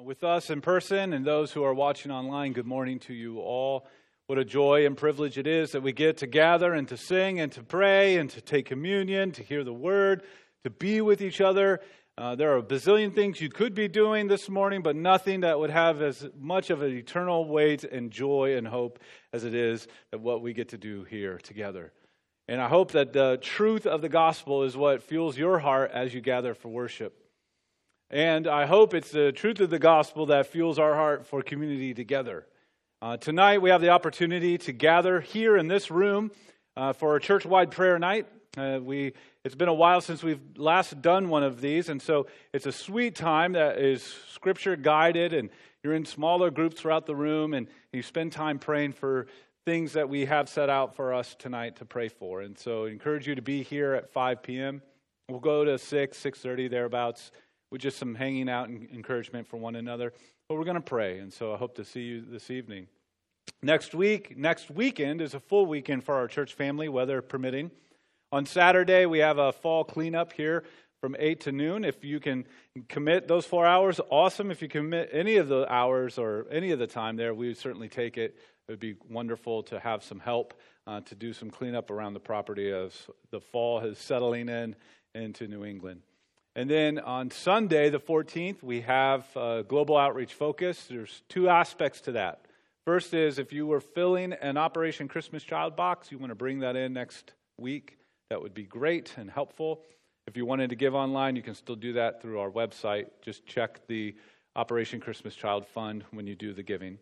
uh, with us in person and those who are watching online, good morning to you all. What a joy and privilege it is that we get to gather and to sing and to pray and to take communion, to hear the word, to be with each other. Uh, there are a bazillion things you could be doing this morning, but nothing that would have as much of an eternal weight and joy and hope as it is that what we get to do here together. And I hope that the truth of the gospel is what fuels your heart as you gather for worship. And I hope it's the truth of the gospel that fuels our heart for community together. Uh, tonight, we have the opportunity to gather here in this room uh, for a church wide prayer night. Uh, we, it's been a while since we've last done one of these, and so it's a sweet time that is scripture guided, and you're in smaller groups throughout the room, and you spend time praying for things that we have set out for us tonight to pray for. And so I encourage you to be here at 5 p.m. We'll go to 6, 6.30, thereabouts with just some hanging out and encouragement for one another. But we're going to pray, and so I hope to see you this evening. Next week, next weekend is a full weekend for our church family, weather permitting. On Saturday, we have a fall cleanup here from 8 to noon. If you can commit those four hours, awesome. If you commit any of the hours or any of the time there, we would certainly take it. It would be wonderful to have some help uh, to do some cleanup around the property as the fall is settling in into New England. And then on Sunday, the 14th, we have Global Outreach Focus. There's two aspects to that. First is if you were filling an Operation Christmas Child box, you want to bring that in next week. That would be great and helpful. If you wanted to give online, you can still do that through our website. Just check the Operation Christmas Child Fund when you do the giving.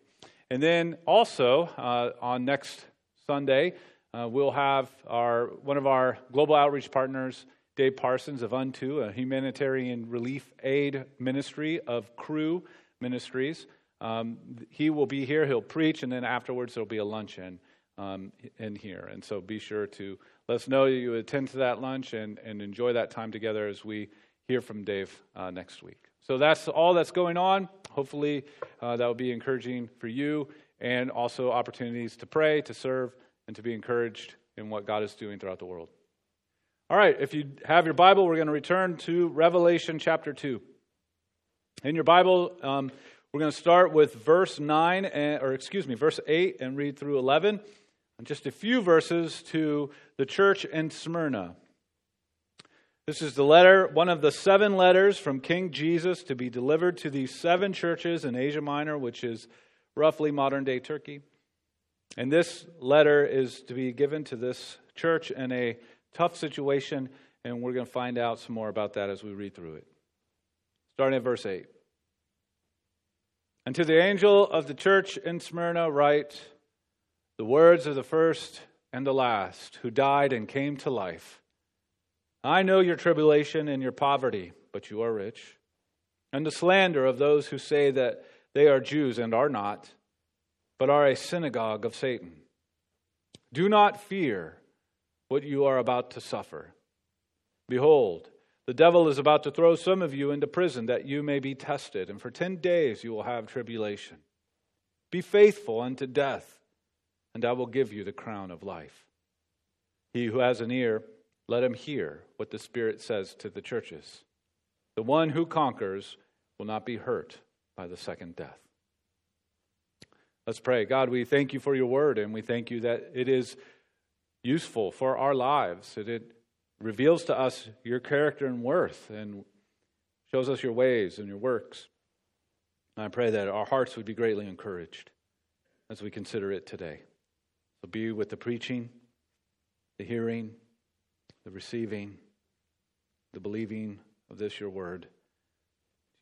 And then also uh, on next Sunday, uh, we'll have our one of our global outreach partners Dave Parsons of Unto, a humanitarian relief aid ministry of Cru Ministries. Um, he will be here. He'll preach, and then afterwards there'll be a luncheon um, in here. And so be sure to let us know you attend to that lunch and, and enjoy that time together as we hear from Dave uh, next week. So that's all that's going on. Hopefully, uh, that will be encouraging for you and also opportunities to pray, to serve, and to be encouraged in what God is doing throughout the world. All right, if you have your Bible, we're going to return to Revelation chapter 2. In your Bible, um, we're going to start with verse 9, and, or excuse me, verse 8, and read through 11. And just a few verses to the church in Smyrna. This is the letter, one of the seven letters from King Jesus to be delivered to these seven churches in Asia Minor, which is roughly modern day Turkey. And this letter is to be given to this church in a tough situation, and we're going to find out some more about that as we read through it. Starting at verse 8. And to the angel of the church in Smyrna, write the words of the first and the last, who died and came to life. I know your tribulation and your poverty, but you are rich, and the slander of those who say that they are Jews and are not, but are a synagogue of Satan. Do not fear what you are about to suffer. Behold, the devil is about to throw some of you into prison that you may be tested, and for ten days you will have tribulation. Be faithful unto death, and I will give you the crown of life. He who has an ear, let him hear what the Spirit says to the churches. The one who conquers will not be hurt by the second death. Let's pray. God, we thank you for your word, and we thank you that it is useful for our lives. It, it reveals to us your character and worth and shows us your ways and your works. And I pray that our hearts would be greatly encouraged as we consider it today. So be with the preaching, the hearing, the receiving, the believing of this your word.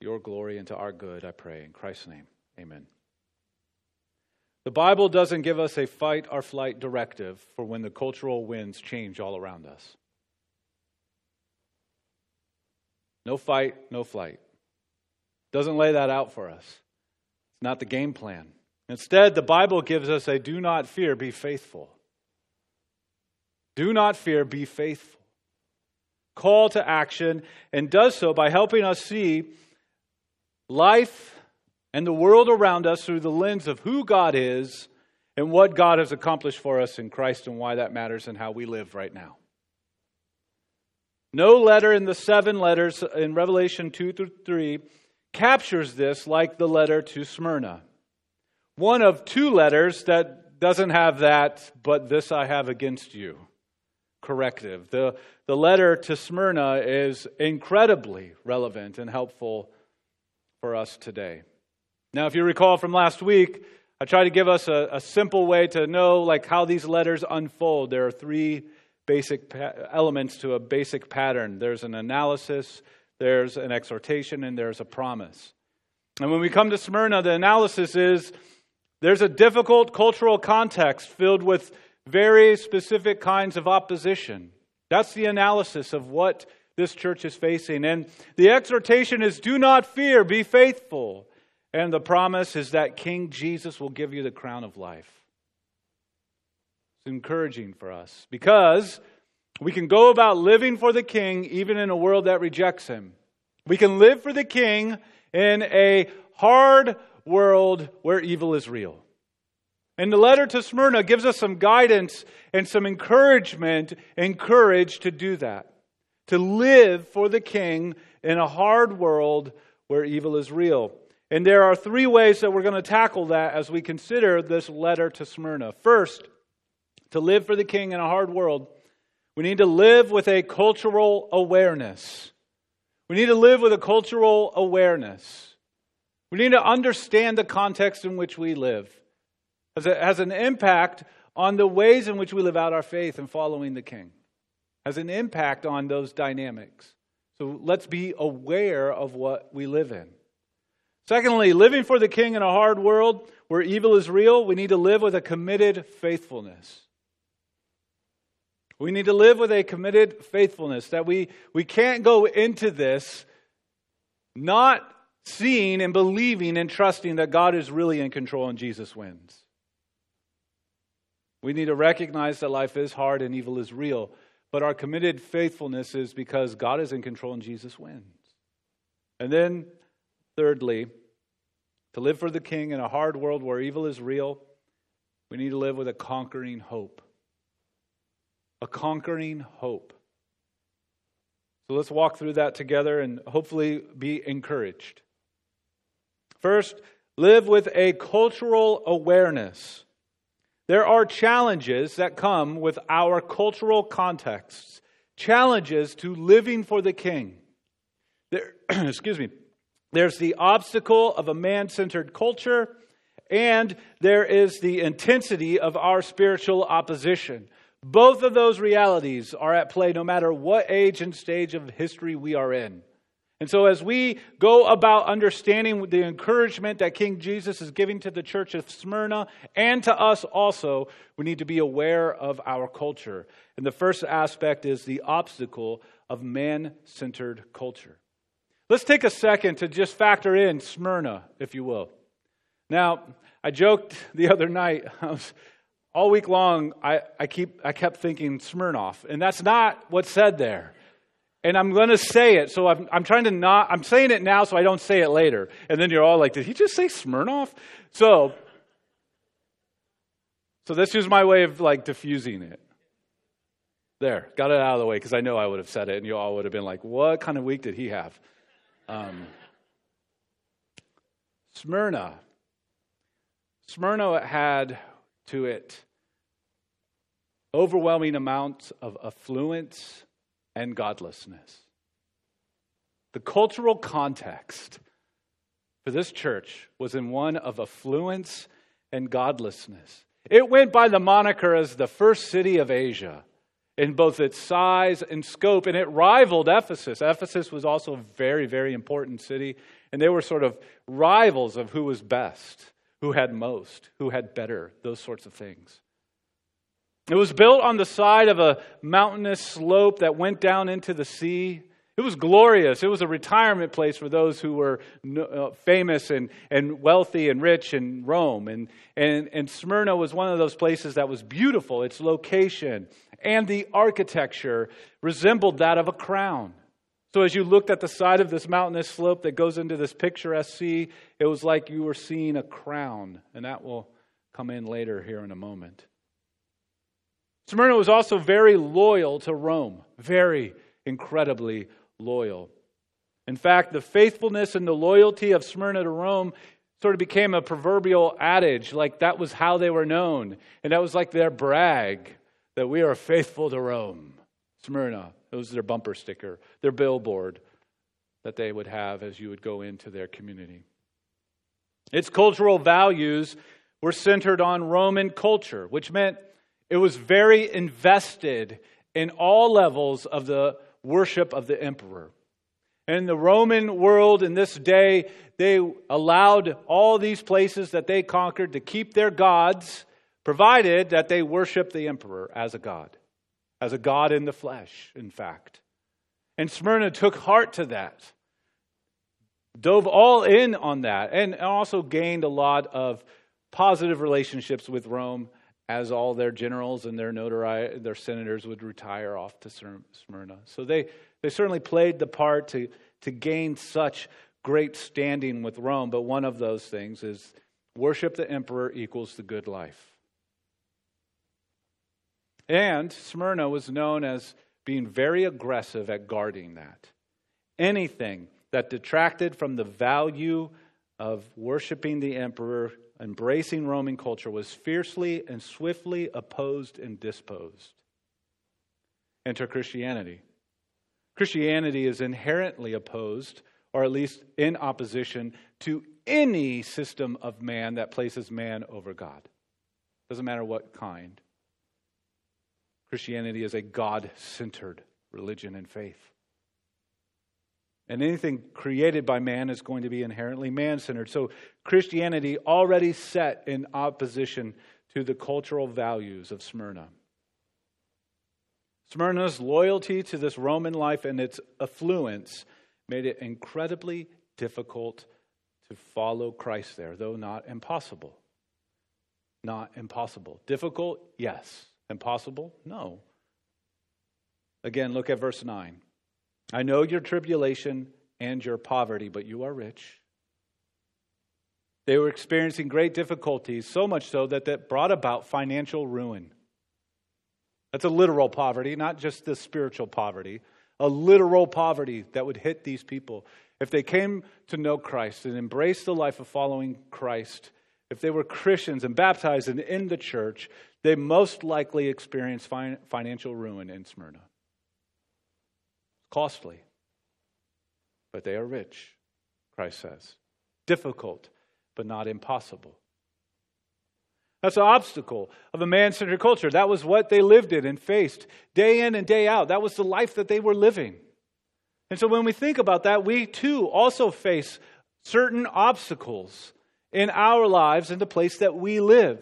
To your glory and to our good, I pray. In Christ's name, amen. The Bible doesn't give us a fight or flight directive for when the cultural winds change all around us. No fight, no flight. Doesn't lay that out for us. It's not the game plan. Instead, the Bible gives us a do not fear, be faithful. Do not fear, be faithful. Call to action and does so by helping us see life and the world around us through the lens of who God is and what God has accomplished for us in Christ and why that matters and how we live right now. No letter in the seven letters in Revelation 2 through 3 captures this like the letter to Smyrna. One of two letters that doesn't have that, but this I have against you corrective. The, the letter to Smyrna is incredibly relevant and helpful for us today. Now, if you recall from last week, I tried to give us a, a simple way to know like how these letters unfold. There are three basic pa- elements to a basic pattern. There's an analysis, there's an exhortation, and there's a promise. And when we come to Smyrna, the analysis is there's a difficult cultural context filled with very specific kinds of opposition. That's the analysis of what this church is facing. And the exhortation is do not fear, be faithful. And the promise is that King Jesus will give you the crown of life. It's encouraging for us because we can go about living for the King even in a world that rejects him. We can live for the King in a hard world where evil is real. And the letter to Smyrna gives us some guidance and some encouragement and courage to do that, to live for the king in a hard world where evil is real. And there are three ways that we're going to tackle that as we consider this letter to Smyrna. First, to live for the king in a hard world, we need to live with a cultural awareness. We need to live with a cultural awareness. We need to understand the context in which we live has, a, has an impact on the ways in which we live out our faith and following the King, has an impact on those dynamics. So let's be aware of what we live in. Secondly, living for the King in a hard world where evil is real, we need to live with a committed faithfulness. We need to live with a committed faithfulness that we, we can't go into this not seeing and believing and trusting that God is really in control and Jesus wins. We need to recognize that life is hard and evil is real, but our committed faithfulness is because God is in control and Jesus wins. And then, thirdly, to live for the King in a hard world where evil is real, we need to live with a conquering hope. A conquering hope. So let's walk through that together and hopefully be encouraged. First, live with a cultural awareness there are challenges that come with our cultural contexts, challenges to living for the king. There, excuse me. There's the obstacle of a man centered culture, and there is the intensity of our spiritual opposition. Both of those realities are at play no matter what age and stage of history we are in. And so, as we go about understanding the encouragement that King Jesus is giving to the church of Smyrna and to us also, we need to be aware of our culture. And the first aspect is the obstacle of man centered culture. Let's take a second to just factor in Smyrna, if you will. Now, I joked the other night, was, all week long, I, I, keep, I kept thinking Smirnoff, and that's not what's said there and I'm going to say it. So I'm, I'm trying to not, I'm saying it now so I don't say it later. And then you're all like, did he just say Smirnoff? So, so this is my way of like diffusing it. There, got it out of the way because I know I would have said it and you all would have been like, what kind of week did he have? Um, Smyrna. Smyrna had to it overwhelming amounts of affluence and godlessness. The cultural context for this church was in one of affluence and godlessness. It went by the moniker as the first city of Asia in both its size and scope, and it rivaled Ephesus. Ephesus was also a very, very important city, and they were sort of rivals of who was best, who had most, who had better, those sorts of things. It was built on the side of a mountainous slope that went down into the sea. It was glorious. It was a retirement place for those who were uh, famous and, and wealthy and rich in Rome. And, and, and Smyrna was one of those places that was beautiful. Its location and the architecture resembled that of a crown. So as you looked at the side of this mountainous slope that goes into this picturesque sea, it was like you were seeing a crown. And that will come in later here in a moment. Smyrna was also very loyal to Rome, very incredibly loyal. In fact, the faithfulness and the loyalty of Smyrna to Rome sort of became a proverbial adage, like that was how they were known. And that was like their brag that we are faithful to Rome. Smyrna, it was their bumper sticker, their billboard that they would have as you would go into their community. Its cultural values were centered on Roman culture, which meant it was very invested in all levels of the worship of the emperor. In the Roman world in this day, they allowed all these places that they conquered to keep their gods, provided that they worship the emperor as a god, as a god in the flesh, in fact. And Smyrna took heart to that, dove all in on that, and also gained a lot of positive relationships with Rome as all their generals and their their senators would retire off to Smyrna. So they, they certainly played the part to, to gain such great standing with Rome, but one of those things is worship the emperor equals the good life. And Smyrna was known as being very aggressive at guarding that. Anything that detracted from the value of worshiping the emperor embracing Roman culture was fiercely and swiftly opposed and disposed. Enter Christianity. Christianity is inherently opposed, or at least in opposition, to any system of man that places man over God. Doesn't matter what kind. Christianity is a God centered religion and faith. And anything created by man is going to be inherently man centered. So Christianity already set in opposition to the cultural values of Smyrna. Smyrna's loyalty to this Roman life and its affluence made it incredibly difficult to follow Christ there, though not impossible. Not impossible. Difficult? Yes. Impossible? No. Again, look at verse 9. I know your tribulation and your poverty, but you are rich. They were experiencing great difficulties, so much so that that brought about financial ruin. That's a literal poverty, not just the spiritual poverty, a literal poverty that would hit these people. If they came to know Christ and embraced the life of following Christ, if they were Christians and baptized and in the church, they most likely experienced financial ruin in Smyrna costly, but they are rich, Christ says. Difficult, but not impossible. That's an obstacle of a man centered culture. That was what they lived in and faced day in and day out. That was the life that they were living. And so when we think about that, we too also face certain obstacles in our lives in the place that we live.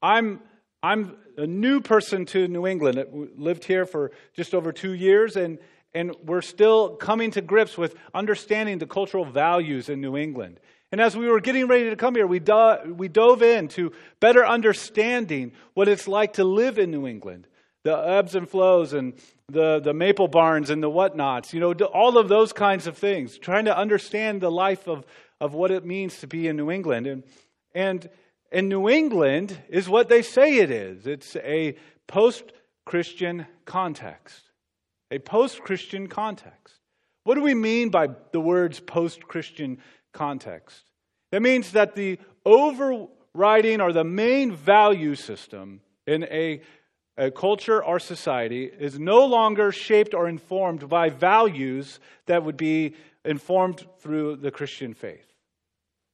I'm, I'm a new person to New England. I lived here for just over two years, and, and we're still coming to grips with understanding the cultural values in New England. And as we were getting ready to come here, we, do, we dove into better understanding what it's like to live in New England the ebbs and flows and the, the maple barns and the whatnots, you know, all of those kinds of things, trying to understand the life of, of what it means to be in New England. And, and and New England is what they say it is it's a post Christian context. A post Christian context. What do we mean by the words post Christian context? That means that the overriding or the main value system in a, a culture or society is no longer shaped or informed by values that would be informed through the Christian faith.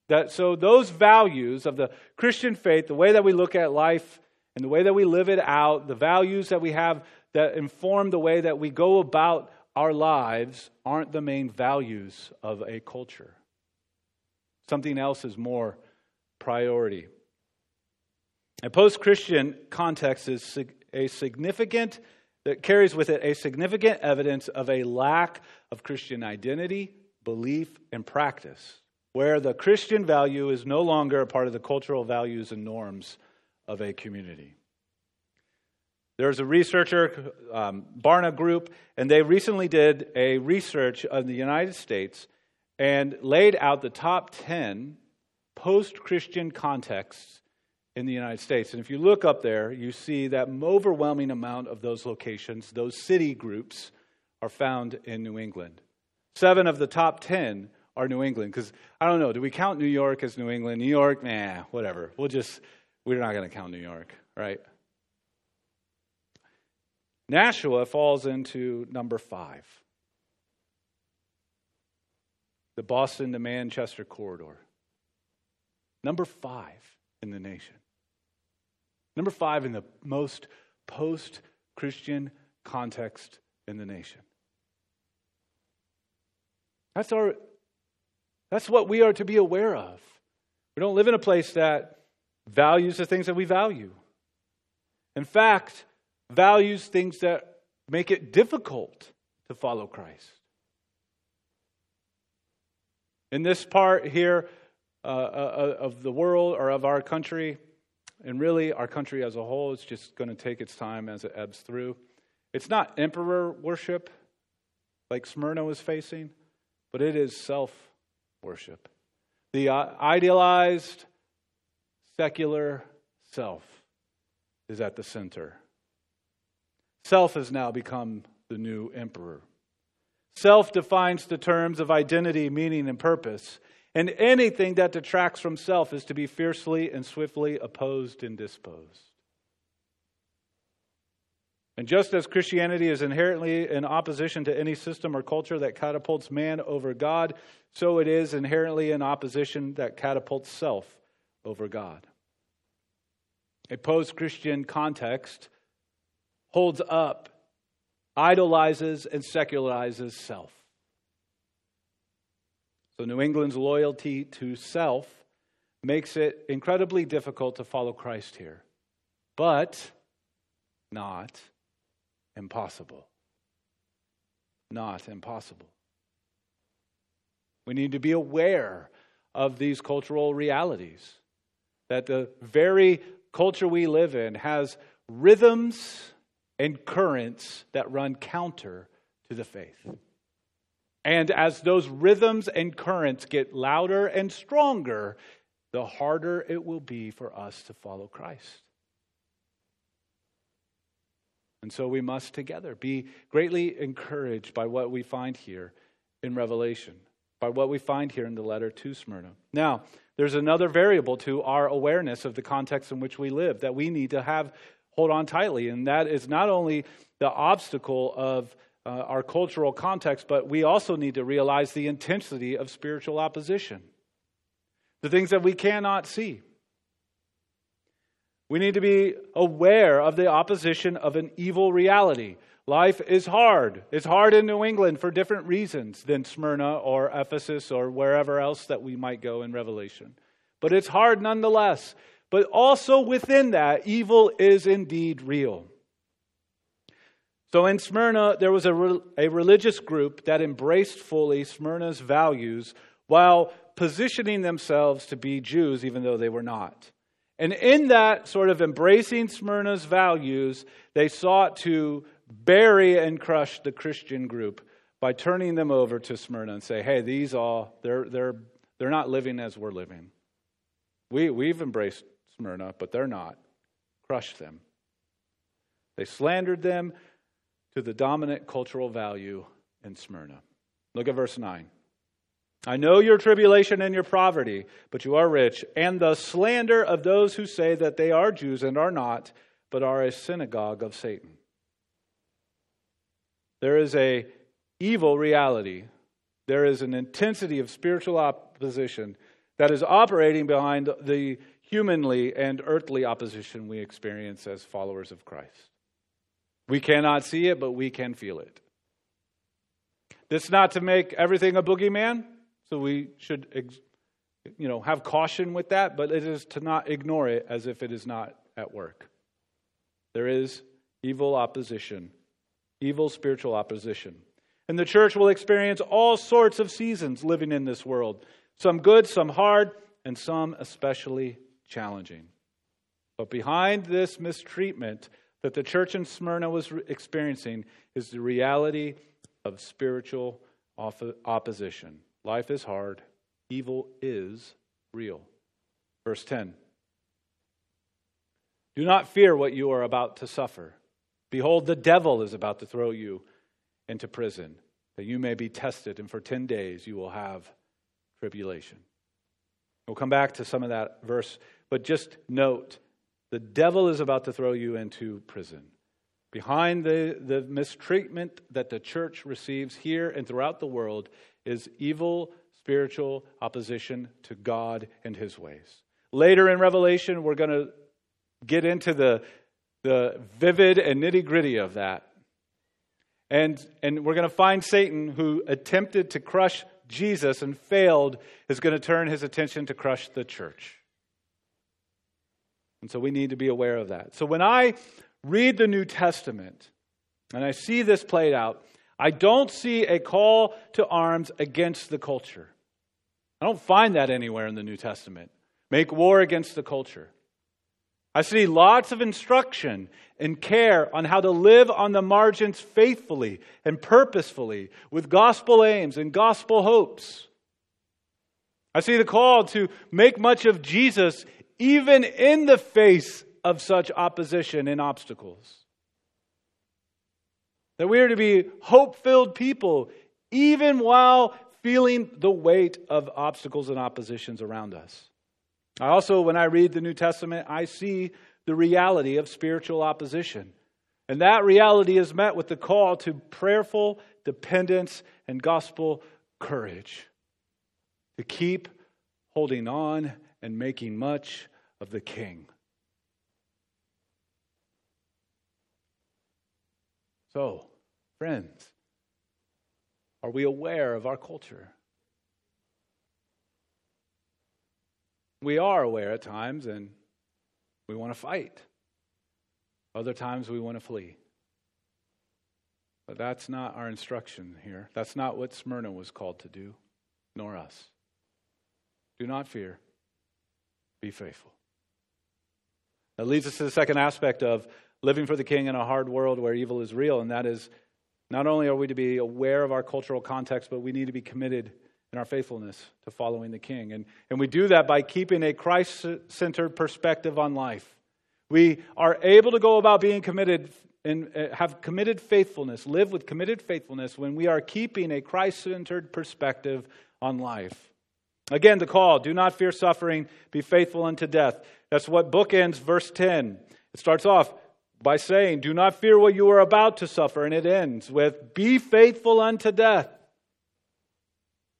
That, so, those values of the Christian faith, the way that we look at life and the way that we live it out, the values that we have that inform the way that we go about our lives, aren't the main values of a culture. Something else is more priority. A post Christian context is a significant, that carries with it a significant evidence of a lack of Christian identity, belief, and practice where the Christian value is no longer a part of the cultural values and norms of a community. There's a researcher, um, Barna Group, and they recently did a research on the United States and laid out the top 10 post Christian contexts in the United States. And if you look up there, you see that overwhelming amount of those locations, those city groups, are found in New England. Seven of the top 10 are New England. Because I don't know, do we count New York as New England? New York, nah, whatever. We'll just, we're not going to count New York, right? Nashua falls into number five the Boston to Manchester corridor. Number five in the nation. Number five in the most post Christian context in the nation. That's, our, that's what we are to be aware of. We don't live in a place that values the things that we value. In fact, values things that make it difficult to follow Christ. In this part here uh, uh, of the world or of our country, and really our country as a whole, it's just going to take its time as it ebbs through. It's not emperor worship like Smyrna was facing, but it is self worship. The uh, idealized, secular self is at the center. Self has now become the new emperor. Self defines the terms of identity, meaning, and purpose. And anything that detracts from self is to be fiercely and swiftly opposed and disposed. And just as Christianity is inherently in opposition to any system or culture that catapults man over God, so it is inherently in opposition that catapults self over God. A post Christian context holds up, idolizes, and secularizes self. So, New England's loyalty to self makes it incredibly difficult to follow Christ here, but not impossible. Not impossible. We need to be aware of these cultural realities. That the very culture we live in has rhythms and currents that run counter to the faith. And as those rhythms and currents get louder and stronger, the harder it will be for us to follow Christ. And so we must together be greatly encouraged by what we find here in Revelation, by what we find here in the letter to Smyrna. Now, there's another variable to our awareness of the context in which we live that we need to have hold on tightly, and that is not only the obstacle of uh, our cultural context, but we also need to realize the intensity of spiritual opposition, the things that we cannot see. We need to be aware of the opposition of an evil reality. Life is hard. It's hard in New England for different reasons than Smyrna or Ephesus or wherever else that we might go in Revelation. But it's hard nonetheless. But also within that, evil is indeed real. So in Smyrna, there was a, re- a religious group that embraced fully Smyrna's values while positioning themselves to be Jews, even though they were not. And in that sort of embracing Smyrna's values, they sought to bury and crush the Christian group by turning them over to Smyrna and say, hey, these all, they're, they're, they're not living as we're living. We, we've embraced Smyrna, but they're not. Crush them. They slandered them to the dominant cultural value in Smyrna. Look at verse 9. I know your tribulation and your poverty, but you are rich, and the slander of those who say that they are Jews and are not, but are a synagogue of Satan. There is a evil reality. There is an intensity of spiritual opposition that is operating behind the humanly and earthly opposition we experience as followers of Christ. We cannot see it, but we can feel it. This is not to make everything a boogeyman. So we should, you know, have caution with that, but it is to not ignore it as if it is not at work. There is evil opposition, evil spiritual opposition. And the church will experience all sorts of seasons living in this world some good, some hard, and some especially challenging. But behind this mistreatment that the church in Smyrna was experiencing is the reality of spiritual opposition. Life is hard, evil is real. Verse 10 Do not fear what you are about to suffer. Behold, the devil is about to throw you into prison, that you may be tested, and for 10 days you will have tribulation. We'll come back to some of that verse, but just note the devil is about to throw you into prison. Behind the, the mistreatment that the church receives here and throughout the world is evil spiritual opposition to God and his ways. Later in Revelation, we're going to get into the, the vivid and nitty gritty of that. And, and we're going to find Satan, who attempted to crush Jesus and failed, is going to turn his attention to crush the church. And so we need to be aware of that. So when I read the New Testament and I see this played out, I don't see a call to arms against the culture. I don't find that anywhere in the New Testament. Make war against the culture. I see lots of instruction and care on how to live on the margins faithfully and purposefully with gospel aims and gospel hopes. I see the call to make much of Jesus even in the face of such opposition and obstacles. That we are to be hope filled people even while feeling the weight of obstacles and oppositions around us. I also, when I read the New Testament, I see the reality of spiritual opposition. And that reality is met with the call to prayerful dependence and gospel courage. To keep holding on and making much of the King. So, friends, are we aware of our culture? We are aware at times and we want to fight. Other times we want to flee. But that's not our instruction here. That's not what Smyrna was called to do, nor us. Do not fear, be faithful. That leads us to the second aspect of living for the king in a hard world where evil is real, and that is not only are we to be aware of our cultural context, but we need to be committed in our faithfulness to following the King. And, and we do that by keeping a Christ centered perspective on life. We are able to go about being committed and uh, have committed faithfulness, live with committed faithfulness when we are keeping a Christ centered perspective on life. Again, the call do not fear suffering, be faithful unto death. That's what bookends verse 10. It starts off by saying, Do not fear what you are about to suffer, and it ends with, Be faithful unto death.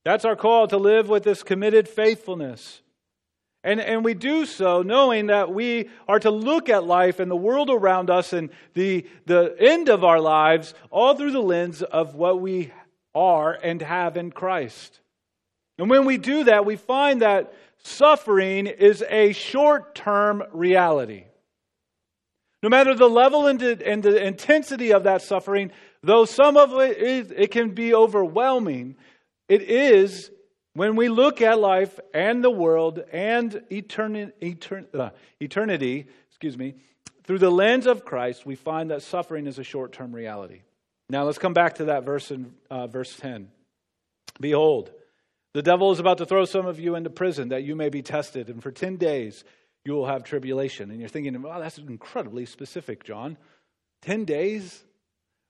That's our call to live with this committed faithfulness. And, and we do so knowing that we are to look at life and the world around us and the, the end of our lives all through the lens of what we are and have in Christ. And when we do that, we find that suffering is a short term reality. No matter the level and the intensity of that suffering, though some of it, it can be overwhelming, it is when we look at life and the world and eternity, uh, eternity excuse me, through the lens of Christ, we find that suffering is a short term reality. Now let's come back to that verse in uh, verse 10. Behold, the devil is about to throw some of you into prison that you may be tested, and for 10 days you will have tribulation. And you're thinking, wow, that's incredibly specific, John. 10 days?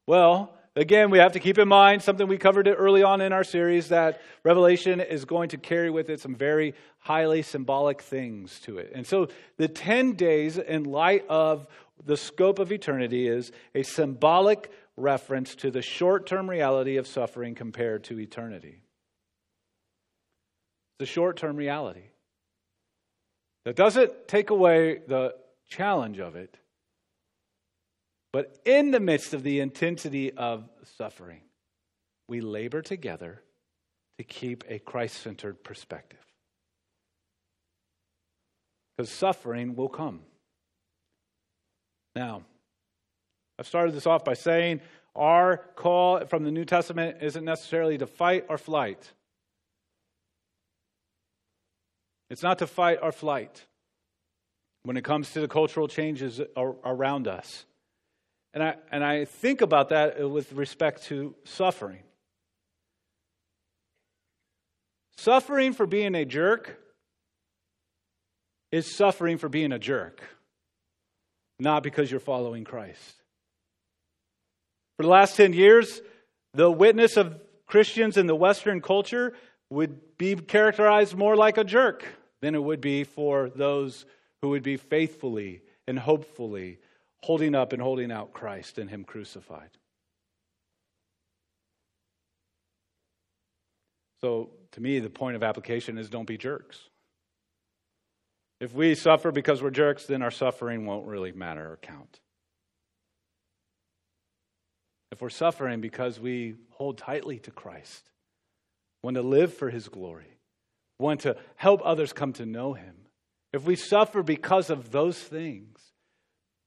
Well, again, we have to keep in mind something we covered it early on in our series that Revelation is going to carry with it some very highly symbolic things to it. And so the 10 days, in light of the scope of eternity, is a symbolic reference to the short term reality of suffering compared to eternity. The short term reality. That doesn't take away the challenge of it, but in the midst of the intensity of suffering, we labor together to keep a Christ centered perspective. Because suffering will come. Now, I've started this off by saying our call from the New Testament isn't necessarily to fight or flight. It's not to fight or flight when it comes to the cultural changes around us. And I, and I think about that with respect to suffering. Suffering for being a jerk is suffering for being a jerk, not because you're following Christ. For the last 10 years, the witness of Christians in the Western culture would be characterized more like a jerk than it would be for those who would be faithfully and hopefully holding up and holding out Christ and Him crucified. So, to me, the point of application is don't be jerks. If we suffer because we're jerks, then our suffering won't really matter or count. If we're suffering because we hold tightly to Christ, want to live for His glory, want to help others come to know Him, if we suffer because of those things,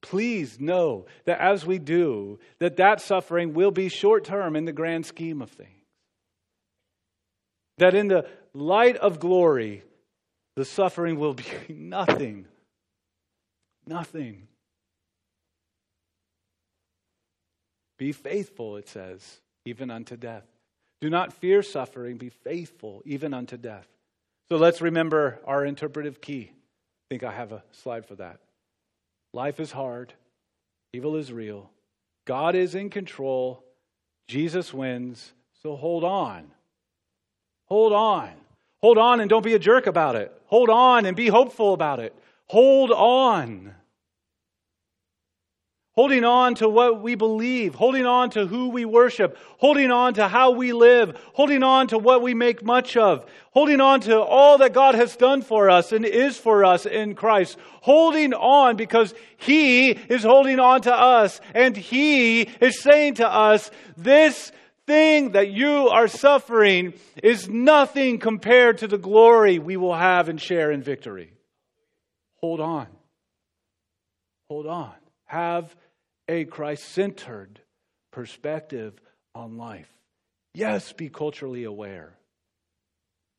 please know that as we do, that that suffering will be short term in the grand scheme of things. That in the light of glory, the suffering will be nothing. Nothing. Be faithful, it says, even unto death. Do not fear suffering, be faithful even unto death. So let's remember our interpretive key. I think I have a slide for that. Life is hard, evil is real, God is in control, Jesus wins, so hold on. Hold on. Hold on and don't be a jerk about it. Hold on and be hopeful about it. Hold on holding on to what we believe, holding on to who we worship, holding on to how we live, holding on to what we make much of, holding on to all that God has done for us and is for us in Christ, holding on because He is holding on to us and He is saying to us, this thing that you are suffering is nothing compared to the glory we will have and share in victory. Hold on. Hold on. Have a Christ centered perspective on life. Yes, be culturally aware.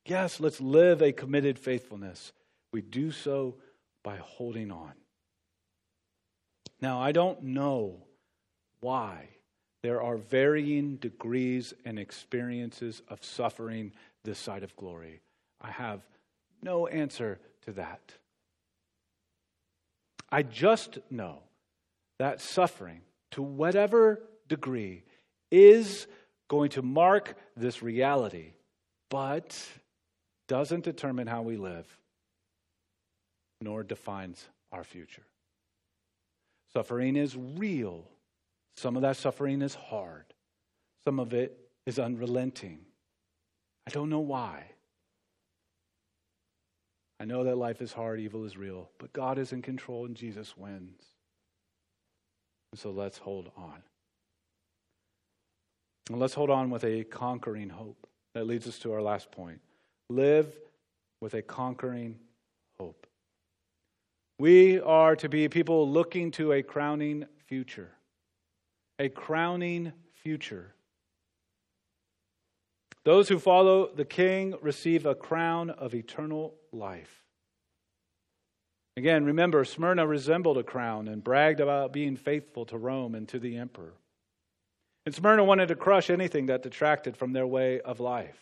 Yes, let's live a committed faithfulness. We do so by holding on. Now, I don't know why there are varying degrees and experiences of suffering this side of glory. I have no answer to that. I just know that suffering, to whatever degree, is going to mark this reality, but doesn't determine how we live, nor defines our future. Suffering is real. Some of that suffering is hard. Some of it is unrelenting. I don't know why. I know that life is hard, evil is real, but God is in control and Jesus wins. So let's hold on. And let's hold on with a conquering hope. That leads us to our last point. Live with a conquering hope. We are to be people looking to a crowning future. A crowning future. Those who follow the king receive a crown of eternal life. Again, remember, Smyrna resembled a crown and bragged about being faithful to Rome and to the emperor. And Smyrna wanted to crush anything that detracted from their way of life.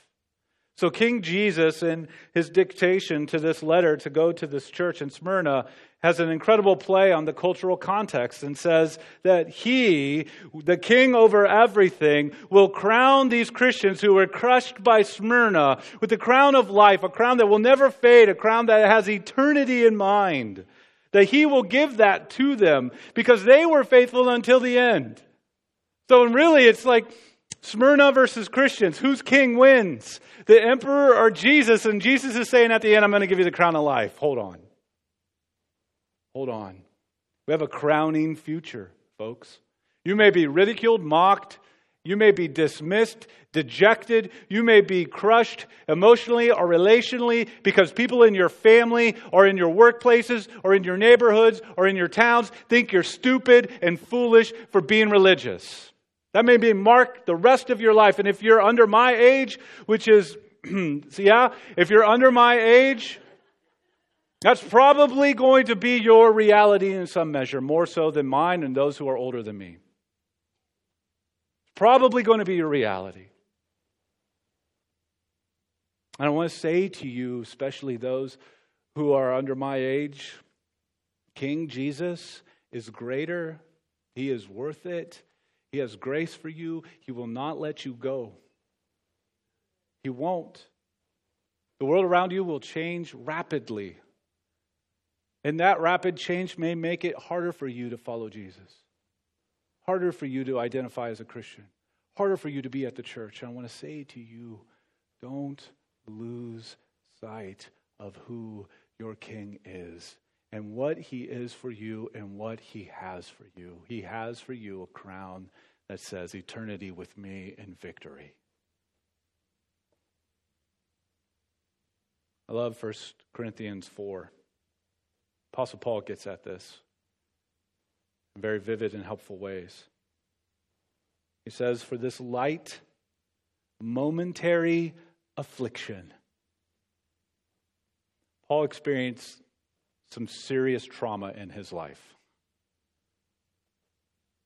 So, King Jesus, in his dictation to this letter to go to this church in Smyrna, has an incredible play on the cultural context and says that he, the king over everything, will crown these Christians who were crushed by Smyrna with the crown of life, a crown that will never fade, a crown that has eternity in mind. That he will give that to them because they were faithful until the end. So, really, it's like Smyrna versus Christians. Whose king wins? The emperor or Jesus? And Jesus is saying at the end, I'm going to give you the crown of life. Hold on. Hold on. We have a crowning future, folks. You may be ridiculed, mocked. You may be dismissed, dejected. You may be crushed emotionally or relationally because people in your family or in your workplaces or in your neighborhoods or in your towns think you're stupid and foolish for being religious. That may be marked the rest of your life. And if you're under my age, which is, yeah, if you're under my age, that's probably going to be your reality in some measure, more so than mine and those who are older than me. Probably going to be your reality. And I want to say to you, especially those who are under my age, King Jesus is greater. He is worth it. He has grace for you. He will not let you go. He won't. The world around you will change rapidly. And that rapid change may make it harder for you to follow Jesus, harder for you to identify as a Christian, harder for you to be at the church. And I want to say to you don't lose sight of who your King is and what he is for you and what he has for you. He has for you a crown that says eternity with me in victory. I love 1 Corinthians 4. Apostle Paul gets at this in very vivid and helpful ways. He says, For this light, momentary affliction. Paul experienced some serious trauma in his life.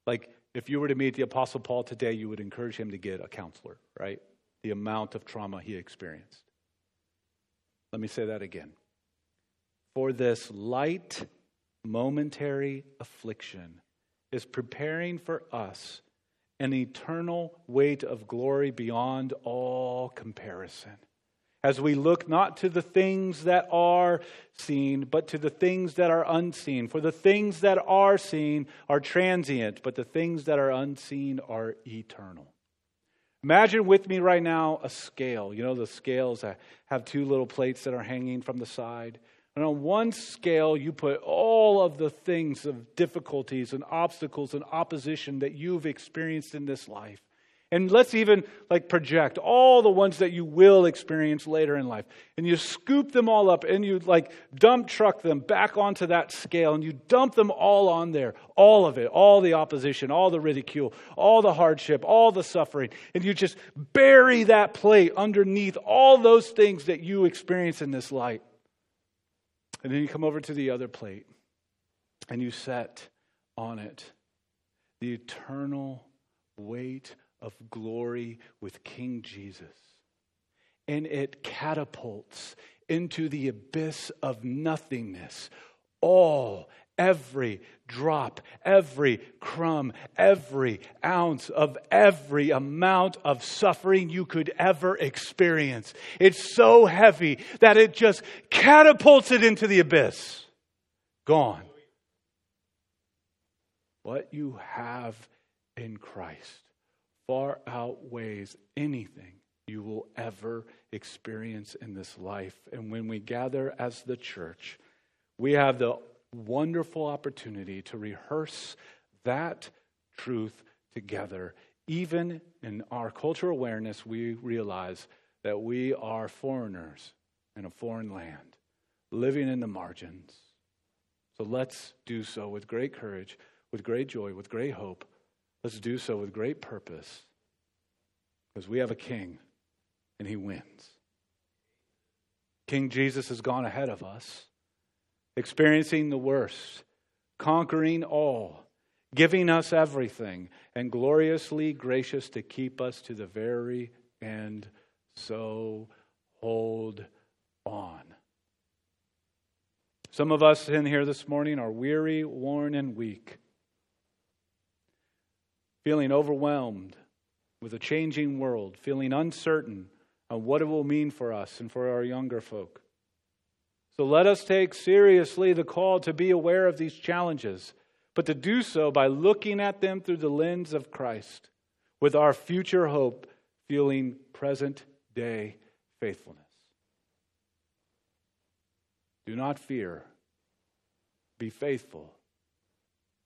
Like, if you were to meet the Apostle Paul today, you would encourage him to get a counselor, right? The amount of trauma he experienced. Let me say that again. For this light, momentary affliction is preparing for us an eternal weight of glory beyond all comparison. As we look not to the things that are seen, but to the things that are unseen. For the things that are seen are transient, but the things that are unseen are eternal. Imagine with me right now a scale. You know, the scales that have two little plates that are hanging from the side. And on one scale, you put all of the things of difficulties and obstacles and opposition that you've experienced in this life. And let's even like project all the ones that you will experience later in life. And you scoop them all up and you like dump truck them back onto that scale and you dump them all on there. All of it, all the opposition, all the ridicule, all the hardship, all the suffering. And you just bury that plate underneath all those things that you experience in this light. And then you come over to the other plate and you set on it the eternal weight of glory with King Jesus. And it catapults into the abyss of nothingness all, every drop, every crumb, every ounce of every amount of suffering you could ever experience. It's so heavy that it just catapults it into the abyss. Gone. What you have in Christ far outweighs anything you will ever experience in this life. And when we gather as the church, we have the wonderful opportunity to rehearse that truth together. Even in our cultural awareness, we realize that we are foreigners in a foreign land, living in the margins. So let's do so with great courage, with great joy, with great hope Let's do so with great purpose because we have a king and he wins. King Jesus has gone ahead of us, experiencing the worst, conquering all, giving us everything, and gloriously gracious to keep us to the very end. So hold on. Some of us in here this morning are weary, worn, and weak feeling overwhelmed with a changing world, feeling uncertain on what it will mean for us and for our younger folk. So let us take seriously the call to be aware of these challenges, but to do so by looking at them through the lens of Christ, with our future hope feeling present day faithfulness. Do not fear, be faithful.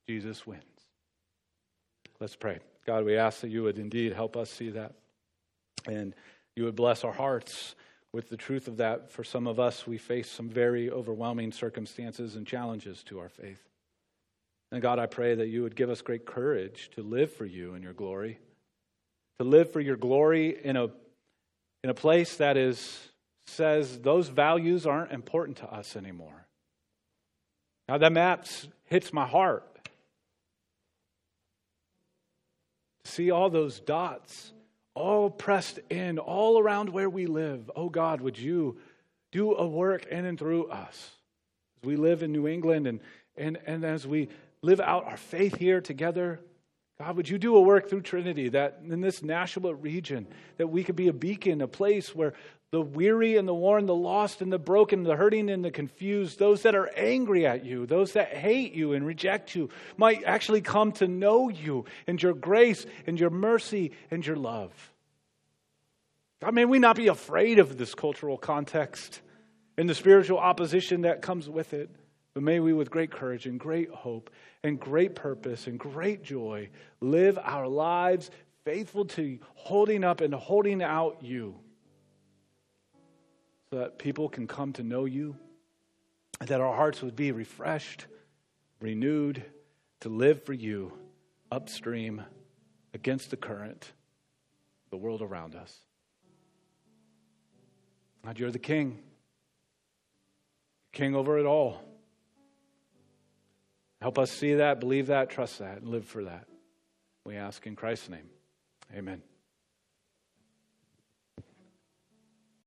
Jesus wins. Let's pray. God, we ask that you would indeed help us see that. And you would bless our hearts with the truth of that. For some of us, we face some very overwhelming circumstances and challenges to our faith. And God, I pray that you would give us great courage to live for you in your glory, to live for your glory in a, in a place that is, says those values aren't important to us anymore. Now, that map hits my heart To see all those dots all pressed in, all around where we live. Oh God, would you do a work in and through us as we live in New England and, and, and as we live out our faith here together? God, would you do a work through Trinity that in this Nashua region, that we could be a beacon, a place where the weary and the worn, the lost and the broken, the hurting and the confused, those that are angry at you, those that hate you and reject you, might actually come to know you and your grace and your mercy and your love. God, may we not be afraid of this cultural context and the spiritual opposition that comes with it, but may we, with great courage and great hope and great purpose and great joy, live our lives faithful to holding up and holding out you so that people can come to know you, that our hearts would be refreshed, renewed, to live for you upstream against the current, the world around us. God, you're the king, king over it all. Help us see that, believe that, trust that, and live for that. We ask in Christ's name. Amen.